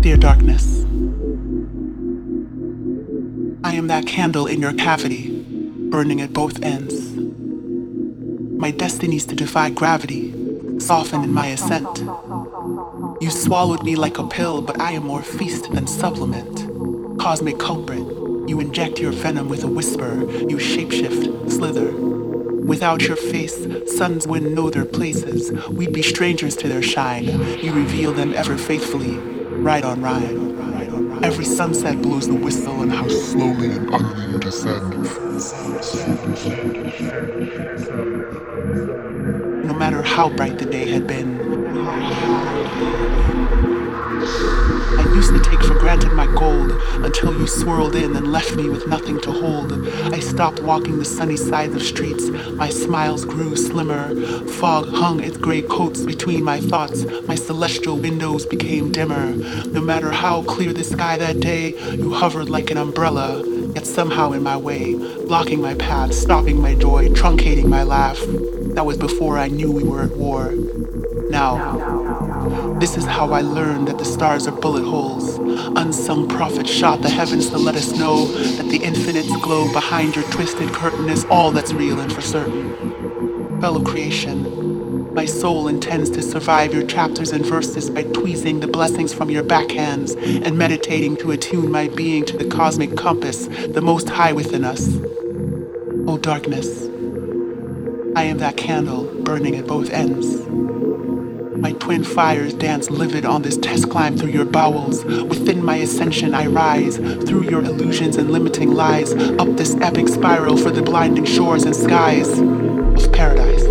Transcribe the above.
Dear darkness, Am that candle in your cavity, burning at both ends. My destiny's to defy gravity, soften in my ascent. You swallowed me like a pill, but I am more feast than supplement. Cosmic culprit, you inject your venom with a whisper, you shapeshift, slither. Without your face, suns wouldn't know their places. We'd be strangers to their shine. You reveal them ever faithfully, right on ride. Every sunset blows the whistle, and how slowly and utterly you descend. No matter how bright the day had been, I used to take for granted my gold until you swirled in and left me with nothing to hold. I stopped walking the sunny sides of streets. My smiles grew slimmer. Fog hung its gray coats between my thoughts. My celestial windows became dimmer. No matter how clear the sky that day, you hovered like an umbrella, yet somehow in my way, blocking my path, stopping my joy, truncating my laugh. That was before I knew we were at war. Now, this is how I learned that the stars are bullet holes. Unsung prophet shot the heavens to let us know that the infinite's glow behind your twisted curtain is all that's real and for certain. Fellow creation, my soul intends to survive your chapters and verses by tweezing the blessings from your backhands and meditating to attune my being to the cosmic compass, the most high within us. O darkness, I am that candle burning at both ends. My twin fires dance livid on this test climb through your bowels. Within my ascension, I rise through your illusions and limiting lies, up this epic spiral for the blinding shores and skies of paradise.